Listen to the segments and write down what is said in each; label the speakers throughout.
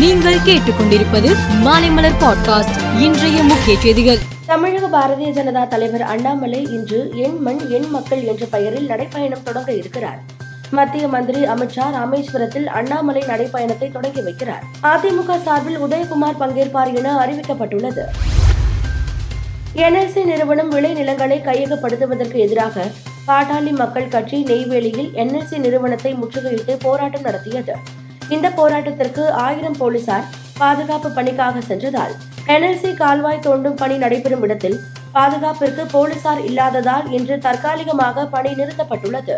Speaker 1: நீங்கள் கேட்டுக்கொண்டிருப்பது மாலைமலர் பாட்காஸ்ட் இன்றைய முக்கிய செய்திகள் தமிழக பாரதிய ஜனதா தலைவர் அண்ணாமலை இன்று என் மண் என் மக்கள் என்ற பெயரில் நடைப்பயணம் தொடங்க இருக்கிறார் மத்திய மந்திரி அமித்ஷா ராமேஸ்வரத்தில் அண்ணாமலை நடைப்பயணத்தை தொடங்கி வைக்கிறார் அதிமுக சார்பில் உதயகுமார் பங்கேற்பார் என அறிவிக்கப்பட்டுள்ளது என்எல்சி நிறுவனம் விளை நிலங்களை கையகப்படுத்துவதற்கு எதிராக பாட்டாளி மக்கள் கட்சி நெய்வேலியில் என்எல்சி நிறுவனத்தை முற்றுகையிட்டு போராட்டம் நடத்தியது இந்த போராட்டத்திற்கு ஆயிரம் போலீசார் பாதுகாப்பு பணிக்காக சென்றதால் என்எல்சி கால்வாய் தோண்டும் பணி நடைபெறும் இடத்தில் பாதுகாப்பிற்கு போலீசார் இல்லாததால் இன்று தற்காலிகமாக பணி நிறுத்தப்பட்டுள்ளது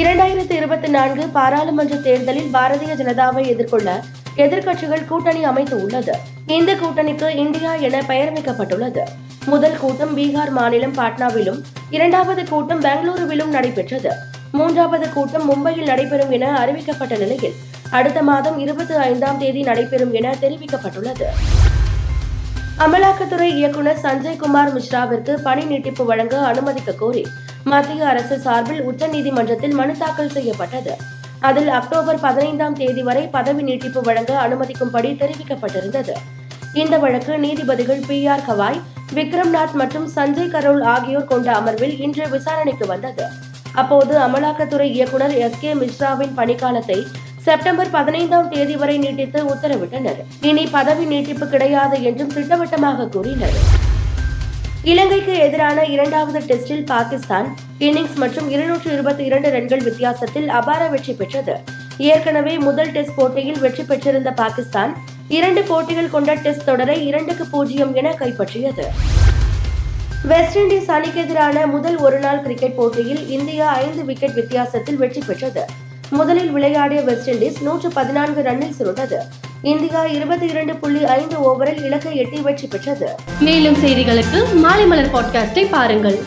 Speaker 1: இரண்டாயிரத்தி இருபத்தி நான்கு பாராளுமன்ற தேர்தலில் பாரதிய ஜனதாவை எதிர்கொள்ள எதிர்க்கட்சிகள் கூட்டணி அமைத்து உள்ளது இந்த கூட்டணிக்கு இந்தியா என பெயர் வைக்கப்பட்டுள்ளது முதல் கூட்டம் பீகார் மாநிலம் பாட்னாவிலும் இரண்டாவது கூட்டம் பெங்களூருவிலும் நடைபெற்றது மூன்றாவது கூட்டம் மும்பையில் நடைபெறும் என அறிவிக்கப்பட்ட நிலையில் அடுத்த மாதம் இருபத்தி ஐந்தாம் தேதி நடைபெறும் என தெரிவிக்கப்பட்டுள்ளது அமலாக்கத்துறை இயக்குநர் சஞ்சய் குமார் மிஸ்ராவிற்கு பணி நீட்டிப்பு வழங்க அனுமதிக்க கோரி மத்திய அரசு சார்பில் உச்சநீதிமன்றத்தில் மனு தாக்கல் செய்யப்பட்டது அதில் அக்டோபர் பதினைந்தாம் தேதி வரை பதவி நீட்டிப்பு வழங்க அனுமதிக்கும்படி தெரிவிக்கப்பட்டிருந்தது இந்த வழக்கு நீதிபதிகள் பி ஆர் கவாய் விக்ரம்நாத் மற்றும் சஞ்சய் கரோல் ஆகியோர் கொண்ட அமர்வில் இன்று விசாரணைக்கு வந்தது அப்போது அமலாக்கத்துறை இயக்குனர் எஸ் கே மிஸ்ராவின் பணிக்காலத்தை செப்டம்பர் பதினைந்தாம் தேதி வரை நீட்டித்து உத்தரவிட்டனர் இனி பதவி நீட்டிப்பு கிடையாது என்றும் திட்டவட்டமாக கூறினர் இலங்கைக்கு எதிரான இரண்டாவது டெஸ்டில் பாகிஸ்தான் இன்னிங்ஸ் மற்றும் இருநூற்று இருபத்தி இரண்டு ரன்கள் வித்தியாசத்தில் அபார வெற்றி பெற்றது ஏற்கனவே முதல் டெஸ்ட் போட்டியில் வெற்றி பெற்றிருந்த பாகிஸ்தான் இரண்டு போட்டிகள் கொண்ட டெஸ்ட் தொடரை இரண்டுக்கு பூஜ்ஜியம் என கைப்பற்றியது வெஸ்ட் இண்டீஸ் அணிக்கு எதிரான முதல் ஒருநாள் கிரிக்கெட் போட்டியில் இந்தியா ஐந்து விக்கெட் வித்தியாசத்தில் வெற்றி பெற்றது முதலில் விளையாடிய வெஸ்ட் இண்டீஸ் நூற்று பதினான்கு ரன்னில் சுருண்டது இந்தியா இருபத்தி இரண்டு புள்ளி ஐந்து ஓவரில் இலக்கை எட்டி வெற்றி பெற்றது
Speaker 2: மேலும் செய்திகளுக்கு மாலை மலர் பாட்காஸ்டை பாருங்கள்